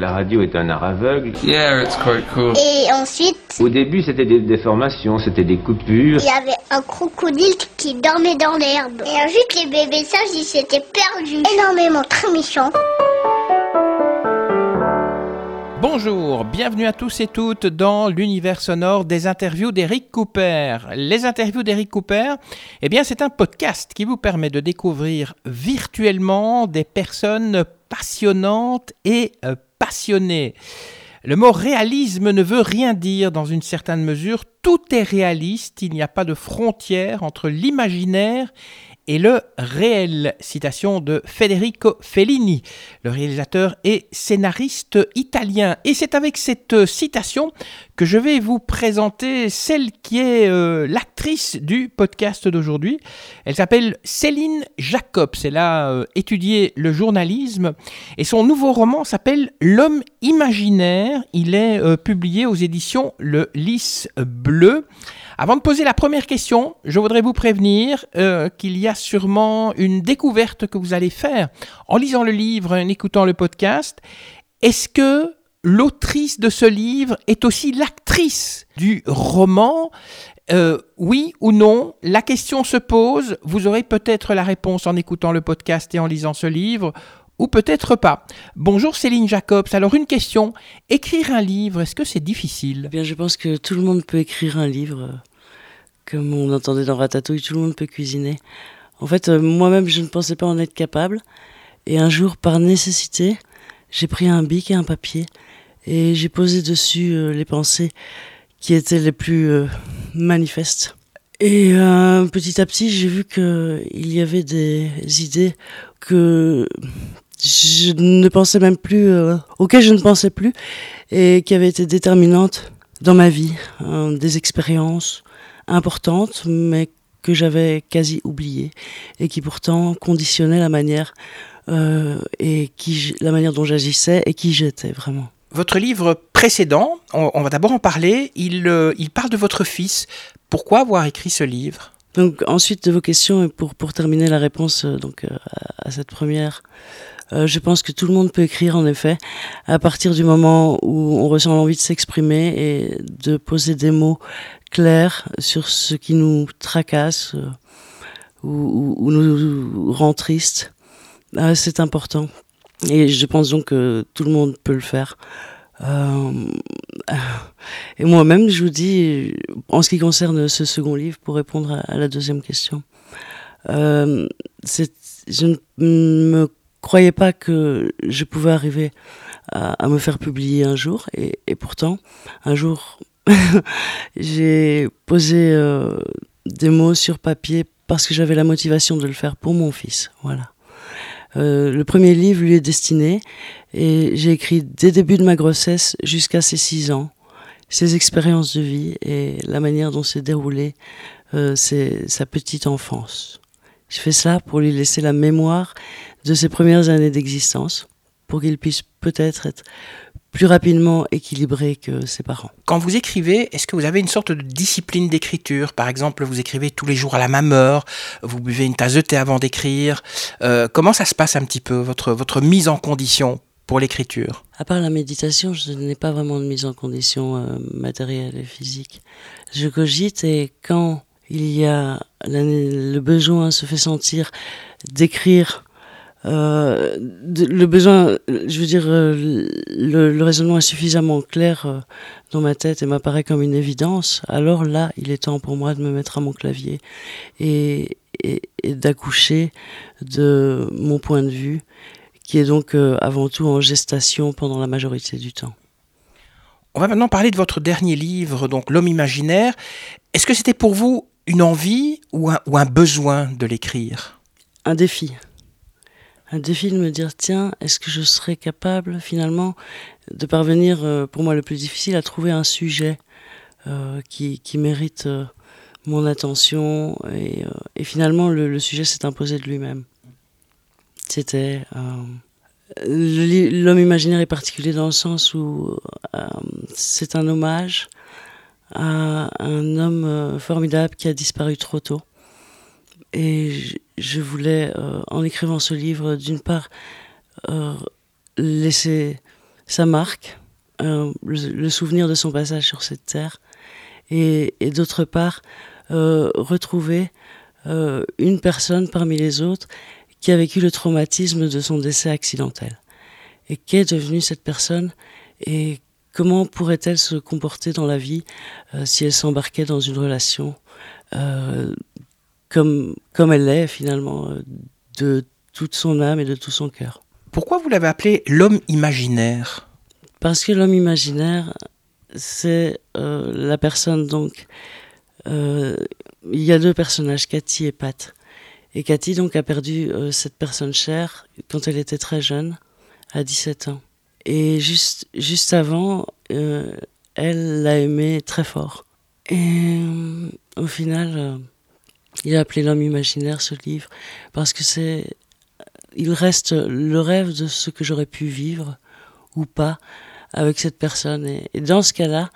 La radio est un art aveugle. Yeah, it's quite cool. Et ensuite, Au début, c'était des déformations, c'était des coupures. il y avait un crocodile qui dormait dans l'herbe. Et ensuite, les bébés sages, ils s'étaient perdus. Énormément, très méchants. Bonjour, bienvenue à tous et toutes dans l'univers sonore des interviews d'Eric Cooper. Les interviews d'Eric Cooper, eh bien c'est un podcast qui vous permet de découvrir virtuellement des personnes passionnantes et euh, Le mot réalisme ne veut rien dire dans une certaine mesure, tout est réaliste, il n'y a pas de frontière entre l'imaginaire et le réel. Citation de Federico Fellini, le réalisateur et scénariste italien. Et c'est avec cette euh, citation que je vais vous présenter celle qui est euh, l'actrice du podcast d'aujourd'hui. Elle s'appelle Céline Jacobs. Elle a euh, étudié le journalisme et son nouveau roman s'appelle L'homme imaginaire. Il est publié aux éditions Le Lys Bleu. Avant de poser la première question, je voudrais vous prévenir euh, qu'il y a sûrement une découverte que vous allez faire en lisant le livre, en écoutant le podcast. Est-ce que l'autrice de ce livre est aussi l'actrice du roman? Euh, Oui ou non? La question se pose. Vous aurez peut-être la réponse en écoutant le podcast et en lisant ce livre. Ou peut-être pas. Bonjour Céline Jacobs. Alors une question. Écrire un livre, est-ce que c'est difficile? Eh bien, je pense que tout le monde peut écrire un livre. euh, Comme on entendait dans Ratatouille, tout le monde peut cuisiner. En fait, euh, moi-même, je ne pensais pas en être capable. Et un jour, par nécessité, j'ai pris un bic et un papier et j'ai posé dessus euh, les pensées qui étaient les plus manifestes. Et petit à petit, j'ai vu que il y avait des idées que je ne pensais même plus, euh, auxquelles je ne pensais plus, et qui avaient été déterminantes dans ma vie, hein, des expériences importantes, mais que j'avais quasi oubliées, et qui pourtant conditionnaient la manière euh, et qui la manière dont j'agissais et qui j'étais vraiment. Votre livre précédent, on, on va d'abord en parler, il, euh, il parle de votre fils. Pourquoi avoir écrit ce livre? Donc ensuite de vos questions et pour pour terminer la réponse euh, donc euh, à, à cette première, euh, je pense que tout le monde peut écrire en effet à partir du moment où on ressent l'envie de s'exprimer et de poser des mots clairs sur ce qui nous tracasse euh, ou, ou- ou nous rend triste. Ah, c'est important et je pense donc que tout le monde peut le faire. Euh, et moi-même, je vous dis, en ce qui concerne ce second livre, pour répondre à, la deuxième question, je me croyais pas que je pouvais arriver à, me faire publier un jour, et, pourtant, un jour, j'ai posé euh, des mots sur papier parce que j'avais la motivation de le faire pour mon fils. Voilà. Euh, le premier livre lui est destiné et j'ai écrit dès le début de ma grossesse jusqu'à ses six ans ses expériences de vie et la manière dont s'est déroulée euh, sa petite enfance. Je fais cela pour lui laisser la mémoire de ses premières années d'existence, pour qu'il puisse peut-être être plus rapidement équilibré que ses parents. Quand vous écrivez, est-ce que vous avez une sorte de discipline d'écriture? Par exemple, vous écrivez tous les jours à la même heure, vous buvez une tasse de thé avant d'écrire. Euh, comment ça se passe un petit peu, votre, votre mise en condition pour l'écriture? À part la méditation, je n'ai pas vraiment de mise en condition euh, matérielle et physique. Je cogite et quand il y a le besoin se fait sentir d'écrire, euh, le besoin, je veux dire, euh, le, le raisonnement est suffisamment clair euh, dans ma tête et m'apparaît comme une évidence, alors là, il est temps pour moi de me mettre à mon clavier et, et, et d'accoucher de mon point de vue qui est donc avant tout en gestation pendant la majorité du temps. On va maintenant parler de votre dernier livre, donc L'homme imaginaire. Est-ce que c'était pour vous une envie ou un, ou un besoin de l'écrire? Un défi. Un défi de me dire, tiens, est-ce que je serais capable finalement de parvenir, euh, pour moi le plus difficile, à trouver un sujet euh, qui, qui mérite euh, mon attention. Et, et finalement, le, sujet s'est imposé de lui-même. C'était... L'homme imaginaire est particulier dans le sens où c'est un hommage à un homme formidable qui a disparu trop tôt. Et je, voulais, euh, en écrivant ce livre, d'une part, euh, laisser sa marque, le, souvenir de son passage sur cette terre, et, d'autre part, retrouver une personne parmi les autres qui a vécu le traumatisme de son décès accidentel. Et qu'est devenue cette personne et comment pourrait-elle se comporter dans la vie euh, si elle s'embarquait dans une relation euh, comme, comme elle l'est finalement, euh, de toute son âme et de tout son cœur. Pourquoi vous l'avez appelé l'homme imaginaire? Parce que l'homme imaginaire, c'est la personne donc... il y a deux personnages, Cathy et Pat. Et Cathy donc a perdu cette personne chère quand elle était très jeune, à 17 ans. Et juste, juste avant, euh, elle l'a aimé très fort. Et euh, au final, euh, il a appelé L'homme imaginaire ce livre parce que c'est. Il reste le rêve de ce que j'aurais pu vivre ou pas avec cette personne. Et, dans ce cas-là,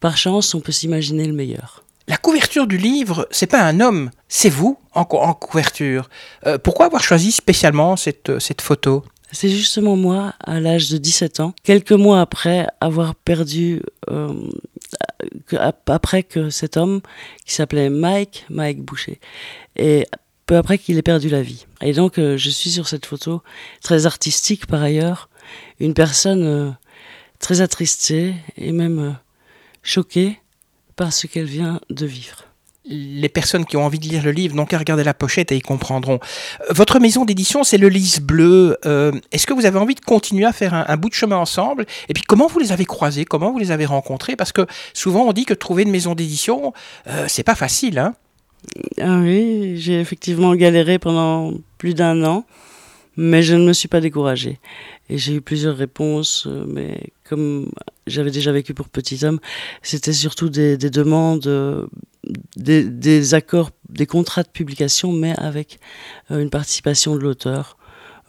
par chance, on peut s'imaginer le meilleur. La couverture du livre, c'est pas un homme, c'est vous en, en couverture. pourquoi avoir choisi spécialement cette, cette photo? C'est justement moi, à l'âge de 17 ans, quelques mois après avoir perdu, euh, après que cet homme, qui s'appelait Mike, Mike Boucher, et peu après qu'il ait perdu la vie. Et donc, euh, je suis sur cette photo, très artistique par ailleurs, une personne euh, très attristée et même choquée par ce qu'elle vient de vivre les personnes qui ont envie de lire le livre n'ont qu'à regarder la pochette et ils comprendront. Euh, votre maison d'édition, c'est le Lys Bleu. Euh, est-ce que vous avez envie de continuer à faire un, bout de chemin ensemble? Et puis, comment vous les avez croisés? Comment vous les avez rencontrés? Parce que souvent, on dit que trouver une maison d'édition, euh, c'est pas facile. Hein ah oui, j'ai effectivement galéré pendant plus d'un an, mais je ne me suis pas découragée. Et j'ai eu plusieurs réponses, mais comme j'avais déjà vécu pour Petit Homme, c'était surtout des, demandes, des, accords, des contrats de publication, mais avec euh, une participation de l'auteur.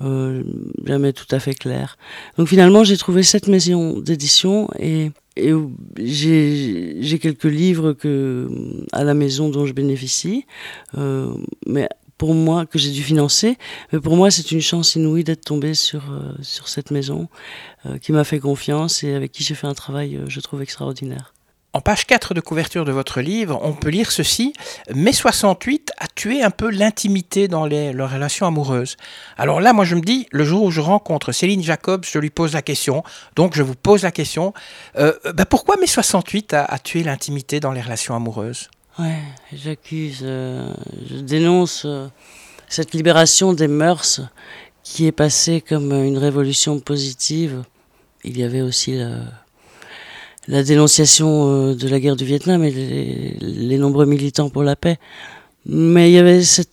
Euh, jamais tout à fait clair. Donc finalement, j'ai trouvé cette maison d'édition et, j'ai quelques livres que, à la maison dont je bénéficie, euh, mais pour moi, que j'ai dû financer. Mais pour moi, c'est une chance inouïe d'être tombé sur, euh, sur cette maison euh, qui m'a fait confiance et avec qui j'ai fait un travail, euh, je trouve, extraordinaire. En page 4 de couverture de votre livre, on peut lire ceci. Mai 68 a tué un peu l'intimité dans les, relations amoureuses. Alors là, moi je me dis, le jour où je rencontre Céline Jacobs, je lui pose la question. Donc je vous pose la question. Bah, pourquoi mai 68 a, a tué l'intimité dans les relations amoureuses? Ouais, j'accuse, euh, je dénonce euh, cette libération des mœurs qui est passée comme une révolution positive. Il y avait aussi la, dénonciation euh, de la guerre du Vietnam et les, nombreux militants pour la paix. Mais il y avait ces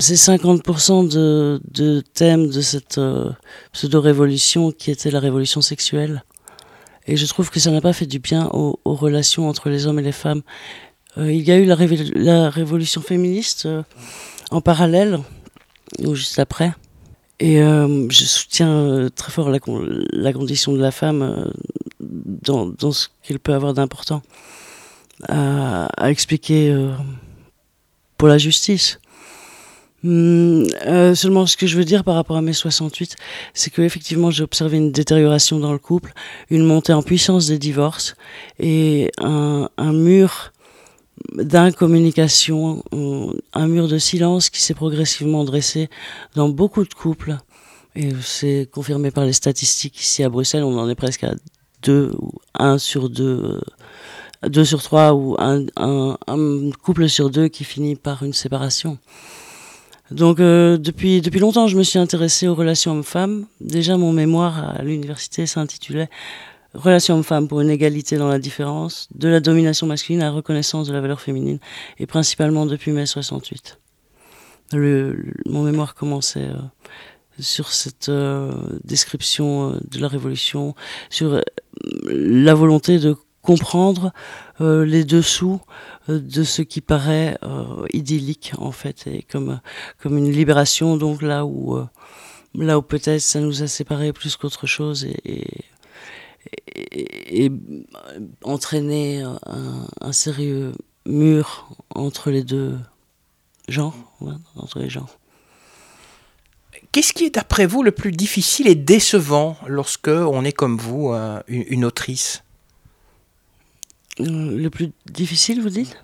50% de, de thèmes de cette pseudo-révolution qui était la révolution sexuelle. Et je trouve que ça n'a pas fait du bien aux relations entre les hommes et les femmes. Euh, il y a eu la, révolution féministe euh, en parallèle, ou juste après. Et euh, je soutiens très fort la, condition de la femme dans, dans, ce qu'elle peut avoir d'important à, à, expliquer pour la justice. Hum, seulement, ce que je veux dire par rapport à mai 68, c'est que effectivement, j'ai observé une détérioration dans le couple, une montée en puissance des divorces et un, un mur d'incommunication, un mur de silence qui s'est progressivement dressé dans beaucoup de couples. Et c'est confirmé par les statistiques ici à Bruxelles, on en est presque à deux ou un sur deux, euh, deux sur trois ou un, un, un couple sur deux qui finit par une séparation. Donc euh, depuis depuis longtemps, je me suis intéressée aux relations hommes-femmes. Déjà, mon mémoire à l'université s'intitulait relation homme-femme pour une égalité dans la différence, de la domination masculine à la reconnaissance de la valeur féminine, et principalement depuis mai 68. Le, mon mémoire commençait euh, sur cette euh, description euh, de la révolution, sur la volonté de comprendre les dessous de ce qui paraît idyllique en fait, et comme comme une libération donc là où là où peut-être ça nous a séparés plus qu'autre chose et, et et, entraîner un, sérieux mur entre les deux genres, entre les genres. Qu'est-ce qui est d'après vous le plus difficile et décevant lorsque on est comme vous, euh, une, autrice? Le plus difficile, vous dites?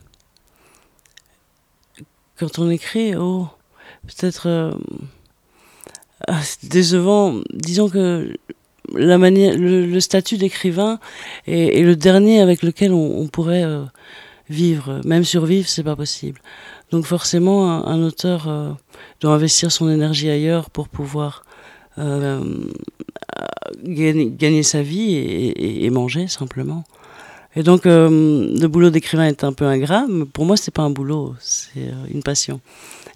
Quand on écrit, oh, peut-être euh, ah, décevant. Disons que la manière, le, statut d'écrivain est, le dernier avec lequel on, pourrait euh, vivre. Même survivre, c'est pas possible. Donc forcément, un, auteur euh, doit investir son énergie ailleurs pour pouvoir euh, gagner, sa vie et, manger simplement. Et donc le boulot d'écrivain est un peu ingrat, mais pour moi c'est pas un boulot, c'est une passion.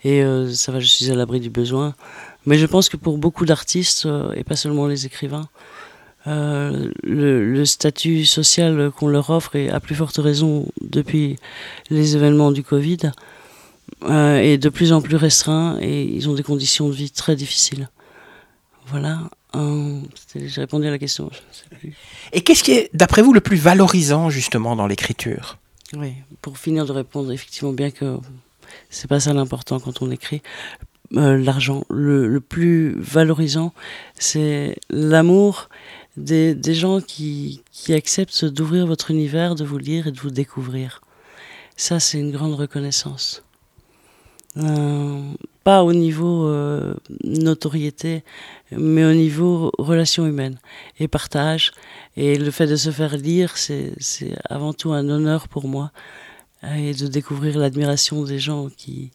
Et ça va, je suis à l'abri du besoin. Mais je pense que pour beaucoup d'artistes, et pas seulement les écrivains, euh, le, statut social qu'on leur offre, et à plus forte raison depuis les événements du Covid, euh, est de plus en plus restreint et ils ont des conditions de vie très difficiles. Voilà. J'ai répondu à la question. Et qu'est-ce qui est, d'après vous, le plus valorisant justement dans l'écriture? Oui, pour finir de répondre, effectivement, bien que c'est pas ça l'important quand on écrit. Euh, l'argent, le, le, plus valorisant, c'est l'amour des, des gens qui, qui acceptent d'ouvrir votre univers, de vous lire et de vous découvrir. Ça, c'est une grande reconnaissance. Euh, pas au niveau euh, notoriété, mais au niveau relation humaine et partage. Et le fait de se faire lire, c'est avant tout un honneur pour moi. Et de découvrir l'admiration des gens qui,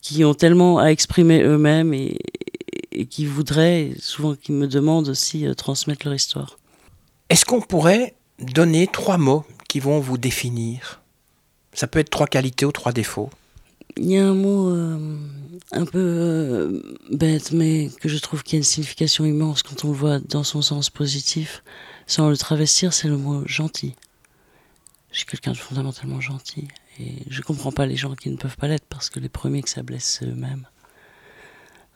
qui ont tellement à exprimer eux-mêmes et, et qui voudraient, souvent qui me demandent aussi, euh, transmettre leur histoire. Est-ce qu'on pourrait donner trois mots qui vont vous définir? Ça peut être trois qualités ou trois défauts. Il y a un mot euh, un peu euh, bête, mais que je trouve qui a une signification immense quand on le voit dans son sens positif, sans le travestir, c'est le mot gentil. Je suis quelqu'un de fondamentalement gentil et je comprends pas les gens qui ne peuvent pas l'être parce que les premiers que ça blesse, c'est eux-mêmes.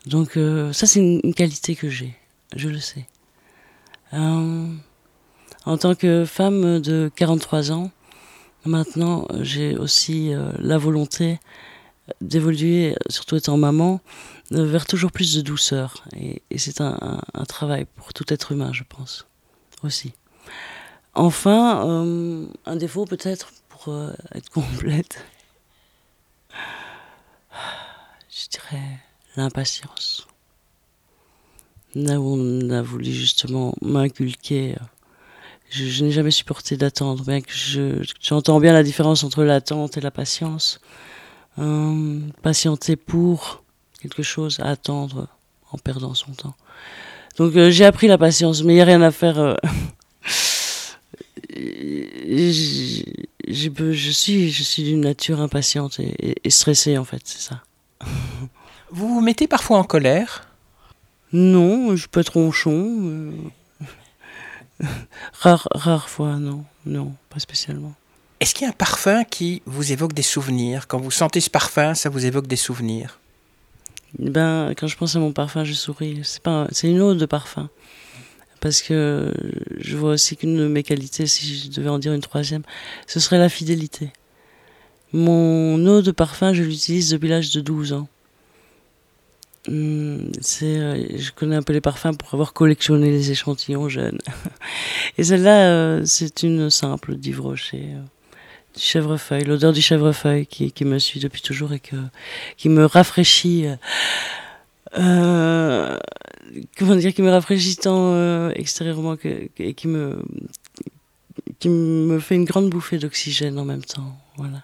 Donc euh, ça c'est une, qualité que j'ai, je le sais. Euh, en tant que femme de 43 ans, maintenant j'ai aussi euh, la volonté d'évoluer, surtout étant maman, vers toujours plus de douceur. Et, c'est un, travail pour tout être humain, je pense, aussi. Enfin, un défaut peut-être être complète, je dirais l'impatience. Là où on a voulu justement m'inculquer, je, n'ai jamais supporté d'attendre, bien j'entends bien la différence entre l'attente et la patience. Euh, patienter pour quelque chose, attendre en perdant son temps. Donc euh, j'ai appris la patience, mais il n'y a rien à faire. Euh, je, suis, je suis d'une nature impatiente et, et stressée en fait, c'est ça. Vous vous mettez parfois en colère? Non, je peux être ronchon. Euh. rare, rare fois, non. Non, pas spécialement. Est-ce qu'il y a un parfum qui vous évoque des souvenirs? Quand vous sentez ce parfum, ça vous évoque des souvenirs? Ben, quand je pense à mon parfum, je souris. C'est pas, c'est une ode de parfum. Parce que je vois aussi qu'une de mes qualités, si je devais en dire une troisième, ce serait la fidélité. Mon eau de parfum, je l'utilise depuis l'âge de 12 ans. Hmm, euh, je connais un peu les parfums pour avoir collectionné les échantillons jeunes. Et celle-là, euh, c'est une simple d'Yves Rocher. Euh, du chèvrefeuille, l'odeur du chèvrefeuille qui, me suit depuis toujours et qui me rafraîchit. Euh, comment dire, qui me rafraîchit tant extérieurement que, et qui me, qui me fait une grande bouffée d'oxygène en même temps. Voilà.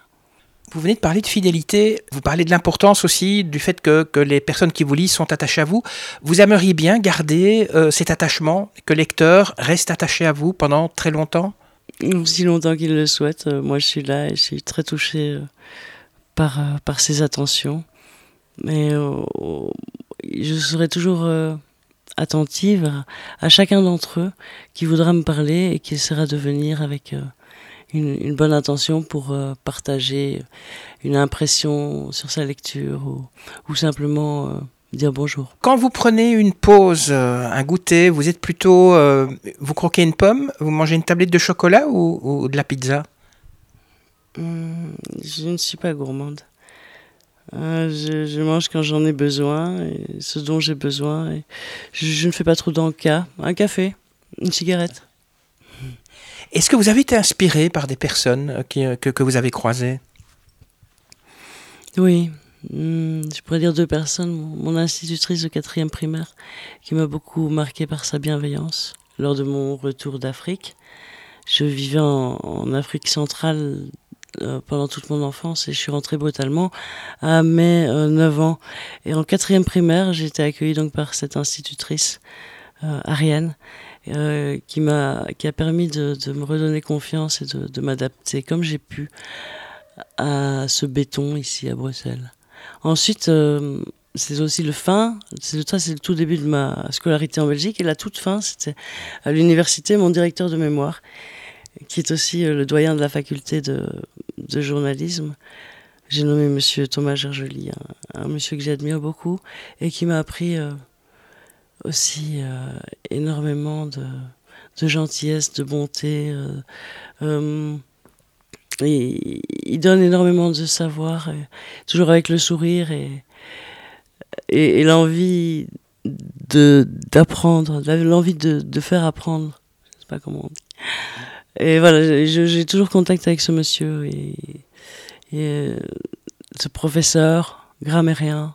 Vous venez de parler de fidélité, vous parlez de l'importance aussi du fait que, que, les personnes qui vous lisent sont attachées à vous. Vous aimeriez bien garder euh, cet attachement, que le lecteur reste attaché à vous pendant très longtemps? Aussi longtemps qu'il le souhaite. Euh, moi, je suis là et je suis très touchée euh, par, par ses attentions. Mais je serai toujours attentive à, à chacun d'entre eux qui voudra me parler et qui essaiera de venir avec une, bonne intention pour euh, partager une impression sur sa lecture ou, simplement euh, dire bonjour. Quand vous prenez une pause, euh, un goûter, vous êtes plutôt, vous croquez une pomme, vous mangez une tablette de chocolat ou, de la pizza? Hum, Je ne suis pas gourmande. Je, mange quand j'en ai besoin, et ce dont j'ai besoin. Et je, ne fais pas trop d'encas. Un café, une cigarette. Est-ce que vous avez été inspiré par des personnes que, que vous avez croisées? Oui, Hmm, je pourrais dire deux personnes. Mon institutrice de quatrième primaire, qui m'a beaucoup marqué par sa bienveillance lors de mon retour d'Afrique. Je vivais en, Afrique centrale euh, pendant toute mon enfance et je suis rentrée brutalement à mes 9 euh, ans. Et en quatrième primaire, j'ai été accueillie donc par cette institutrice, euh, Ariane, qui m'a qui a permis de, me redonner confiance et de, m'adapter comme j'ai pu à ce béton ici à Bruxelles. Ensuite, euh, c'est aussi le fin, c'est ça, c'est le tout début de ma scolarité en Belgique. Et la toute fin, c'était à l'université, mon directeur de mémoire, qui est aussi euh, le doyen de la faculté de, journalisme. J'ai nommé monsieur Thomas Gergely, un, monsieur que j'admire beaucoup et qui m'a appris euh, aussi énormément de, gentillesse, de bonté. Il donne énormément de savoir, toujours avec le sourire et, l'envie d'apprendre, l'envie de, de, faire apprendre. Je sais pas comment on dit. Et voilà, j'ai toujours contact avec ce monsieur et ce professeur grammairien,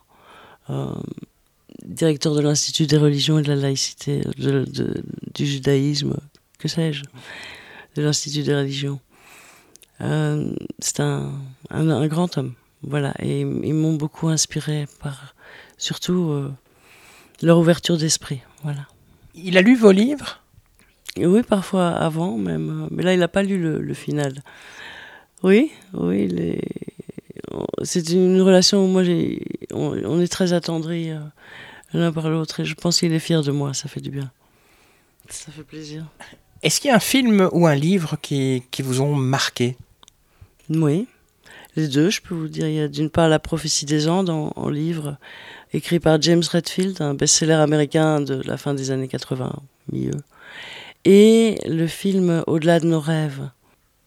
euh, directeur de l'Institut des religions et de la laïcité, du judaïsme, que sais-je, de l'Institut des religions. Euh, c'est un, grand homme. Voilà, et ils m'ont beaucoup inspiré par surtout euh, leur ouverture d'esprit. Voilà. Il a lu vos livres? Oui, parfois avant même, euh, mais là il n'a pas lu le, final. Oui, oui, les... c'est une relation où moi j'ai, on, est très attendris l'un par l'autre et je pense qu'il est fier de moi, ça fait du bien. Ça fait plaisir. Est-ce qu'il y a un film ou un livre qui, qui vous ont marqué? Oui, les deux, je peux vous dire. Il y a d'une part La prophétie des Andes en, livre, écrit par James Redfield, un best-seller américain de la fin des années 80, milieu. Et le film Au-delà de nos rêves,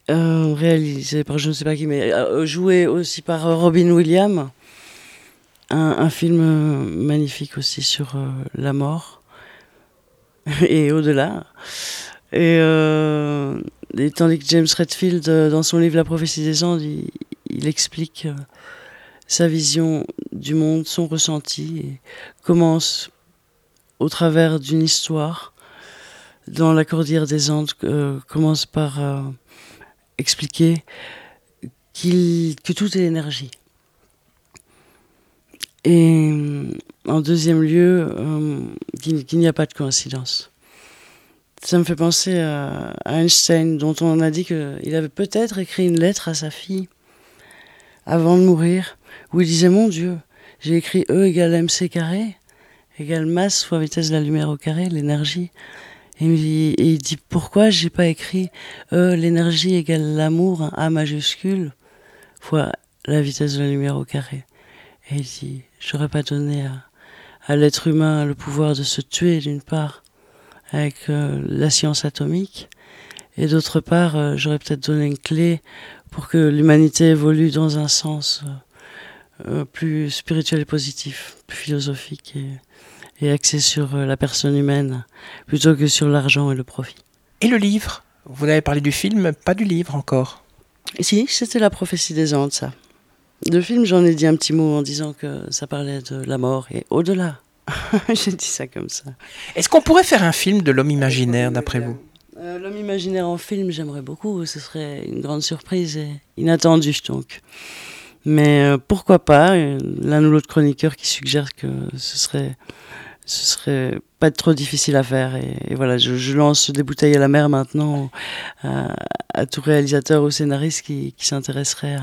euh, réalisé par je ne sais pas qui, mais euh, joué aussi par Robin Williams. Un, film magnifique aussi sur euh, la mort et au-delà. Et, euh, tandis que James Redfield, euh, dans son livre La prophétie des Andes, il, explique euh, sa vision du monde, son ressenti, et commence au travers d'une histoire dans la cordillère des Andes, commence par expliquer que tout est énergie. Et en deuxième lieu, qu'il n'y a pas de coïncidence. Ça me fait penser à, Einstein, dont on a dit qu'il avait peut-être écrit une lettre à sa fille avant de mourir, où il disait Mon Dieu, j'ai écrit E égale mc carré, égale masse fois vitesse de la lumière au carré, l'énergie. Et, il dit Pourquoi j'ai pas écrit E, l'énergie égale l'amour, A majuscule, fois la vitesse de la lumière au carré Et il dit J'aurais pas donné à, à l'être humain le pouvoir de se tuer d'une part avec euh, la science atomique. Et d'autre part, euh, j'aurais peut-être donné une clé pour que l'humanité évolue dans un sens euh, plus spirituel et positif, plus philosophique et, et axé sur la personne humaine plutôt que sur l'argent et le profit. Et le livre? Vous avez parlé du film, pas du livre encore. Si, c'était la prophétie des Andes, ça. Le film, j'en ai dit un petit mot en disant que ça parlait de la mort et au-delà. J'ai dit ça comme ça. Est-ce qu'on pourrait faire un film de l'homme imaginaire, d'après vous? Euh, L'homme imaginaire en film, j'aimerais beaucoup. Ce serait une grande surprise et inattendue, donc. Mais euh, pourquoi pas L'un ou l'autre chroniqueur qui suggère que ce serait, ce serait pas trop difficile à faire. Et, voilà, je, lance des bouteilles à la mer maintenant à, tout réalisateur ou scénariste qui, s'intéresserait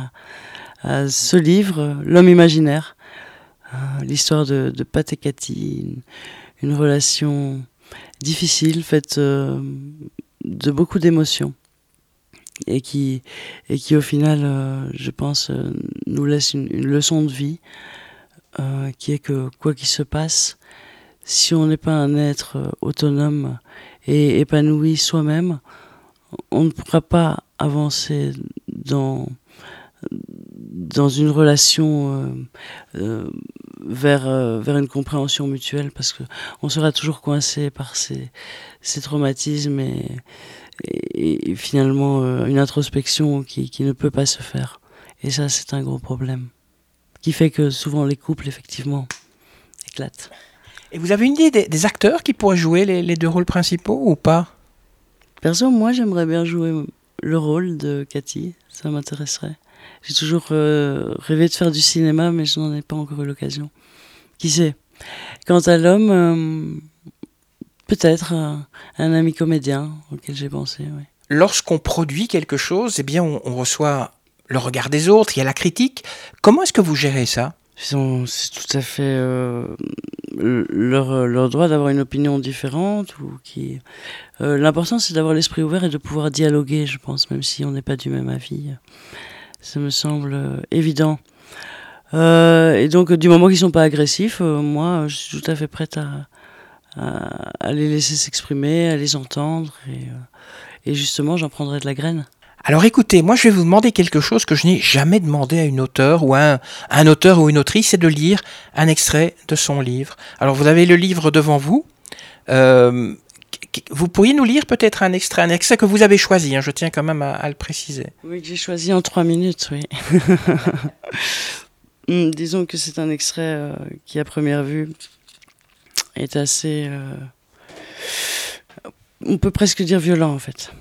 à, ce livre, L'homme imaginaire ah, l'histoire de, Pat et Cathy, une, relation difficile, faite euh, de beaucoup d'émotions et qui, et qui au final, euh, je pense, euh, nous laisse une, leçon de vie qui est que quoi qu'il se passe, si on n'est pas un être autonome et épanoui soi-même, on ne pourra pas avancer dans dans une relation vers, vers une compréhension mutuelle parce que on sera toujours coincé par ces, ces traumatismes et, et, finalement une introspection qui, qui ne peut pas se faire. Et ça, c'est un gros problème qui fait que souvent les couples, effectivement, éclatent. Et vous avez une idée des, acteurs qui pourraient jouer les, deux rôles principaux ou pas? Perso, moi, j'aimerais bien jouer le rôle de Cathy. Ça m'intéresserait. J'ai toujours euh, rêvé de faire du cinéma, mais je n'en ai pas encore eu l'occasion. Qui sait? Quant à l'homme, euh, peut-être un, ami comédien auquel j'ai pensé. Lorsqu'on produit quelque chose, eh bien, on, on reçoit le regard des autres, il y a la critique. Comment est-ce que vous gérez ça? C'est tout à fait euh, leur, leur, droit d'avoir une opinion différente. ou qui euh, L'important, c'est d'avoir l'esprit ouvert et de pouvoir dialoguer, je pense, même si on n'est pas du même avis. Ça me semble euh, évident. et donc, du moment qu'ils sont pas agressifs, moi, je suis tout à fait prête à, à, les laisser s'exprimer, à les entendre. Et, et justement, j'en prendrai de la graine. Alors écoutez, moi je vais vous demander quelque chose que je n'ai jamais demandé à une auteure ou à un, auteur ou une autrice, c'est de lire un extrait de son livre. Alors vous avez le livre devant vous. Euh, vous pourriez nous lire peut-être un extrait, un extrait que vous avez choisi, hein, je tiens quand même à, le préciser. Oui, que j'ai choisi en trois minutes, oui. Hmm, disons que c'est un extrait euh, qui, à première vue, est assez... Euh, on peut presque dire violent, en fait.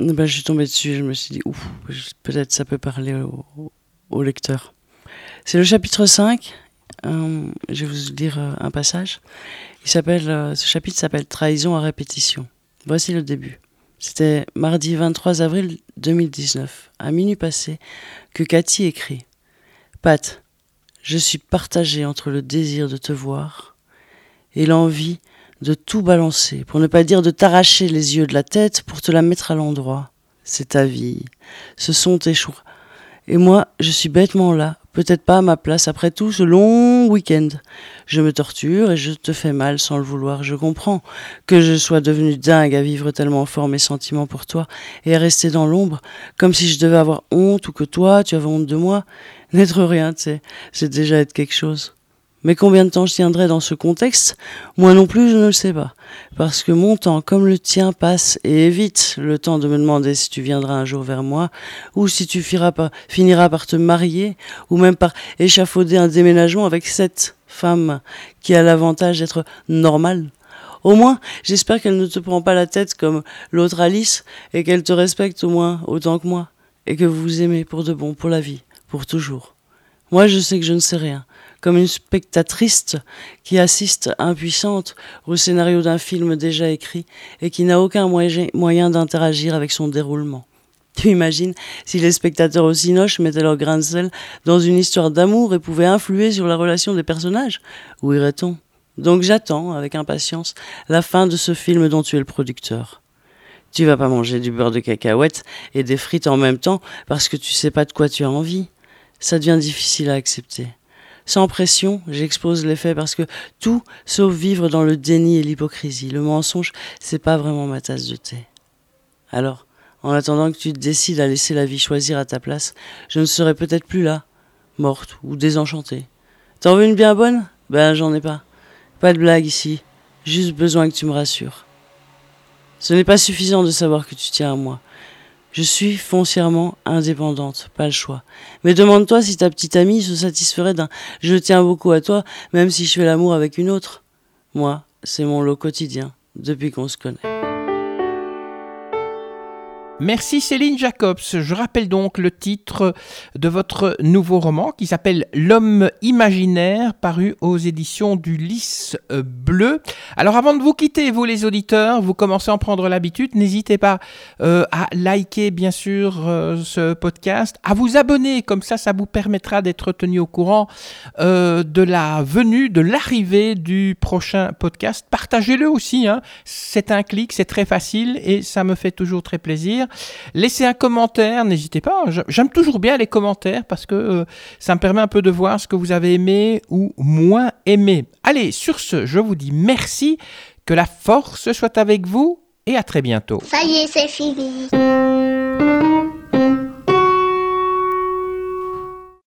Ben, je suis tombé dessus, je me suis dit, ouf, peut-être ça peut parler au, lecteur. C'est le chapitre 5, euh, je vais vous lire euh, un passage. Il s'appelle, euh, ce chapitre s'appelle Trahison à répétition. Voici le début. C'était mardi 23 avril 2019, à minuit passé, que Cathy écrit Pat, je suis partagée entre le désir de te voir et l'envie de tout balancer, pour ne pas dire de t'arracher les yeux de la tête pour te la mettre à l'endroit. C'est ta vie. Ce sont tes choix. Et moi, je suis bêtement là, peut-être pas à ma place après tout ce long week-end. Je me torture et je te fais mal sans le vouloir. Je comprends que je sois devenu dingue à vivre tellement fort mes sentiments pour toi et à rester dans l'ombre, comme si je devais avoir honte ou que toi, tu avais honte de moi. N'être rien, tu sais, c'est déjà être quelque chose. Mais combien de temps je tiendrai dans ce contexte? Moi non plus, je ne le sais pas. Parce que mon temps, comme le tien, passe et évite le temps de me demander si tu viendras un jour vers moi, ou si tu finiras par, te marier, ou même par échafauder un déménagement avec cette femme qui a l'avantage d'être normale. Au moins, j'espère qu'elle ne te prend pas la tête comme l'autre Alice, et qu'elle te respecte au moins autant que moi, et que vous vous aimez pour de bon, pour la vie, pour toujours. Moi, je sais que je ne sais rien comme une spectatrice qui assiste impuissante au scénario d'un film déjà écrit et qui n'a aucun moyen d'interagir avec son déroulement. Tu imagines si les spectateurs au Cinoche mettaient leur grain de sel dans une histoire d'amour et pouvaient influer sur la relation des personnages? Où irait-on? Donc j'attends avec impatience la fin de ce film dont tu es le producteur. Tu vas pas manger du beurre de cacahuète et des frites en même temps parce que tu sais pas de quoi tu as envie. Ça devient difficile à accepter. Sans pression, j'expose les faits parce que tout, sauf vivre dans le déni et l'hypocrisie, le mensonge, c'est pas vraiment ma tasse de thé. Alors, en attendant que tu te décides à laisser la vie choisir à ta place, je ne serai peut-être plus là, morte ou désenchantée. T'en veux une bien bonne? Ben, j'en ai pas. Pas de blague ici, juste besoin que tu me rassures. Ce n'est pas suffisant de savoir que tu tiens à moi. Je suis foncièrement indépendante, pas le choix. Mais demande-toi si ta petite amie se satisferait d'un je tiens beaucoup à toi, même si je fais l'amour avec une autre. Moi, c'est mon lot quotidien, depuis qu'on se connaît. Merci Céline Jacobs. Je rappelle donc le titre de votre nouveau roman qui s'appelle L'homme imaginaire, paru aux éditions du Lys Bleu. Alors avant de vous quitter, vous les auditeurs, vous commencez à en prendre l'habitude, n'hésitez pas euh, à liker bien sûr euh, ce podcast, à vous abonner, comme ça ça vous permettra d'être tenu au courant euh, de la venue, de l'arrivée du prochain podcast. Partagez-le aussi, hein. c'est un clic, c'est très facile et ça me fait toujours très plaisir. Laissez un commentaire, n'hésitez pas. J'aime toujours bien les commentaires parce que euh, ça me permet un peu de voir ce que vous avez aimé ou moins aimé. Allez, sur ce, je vous dis merci, que la force soit avec vous et à très bientôt. Ça y est, c'est fini.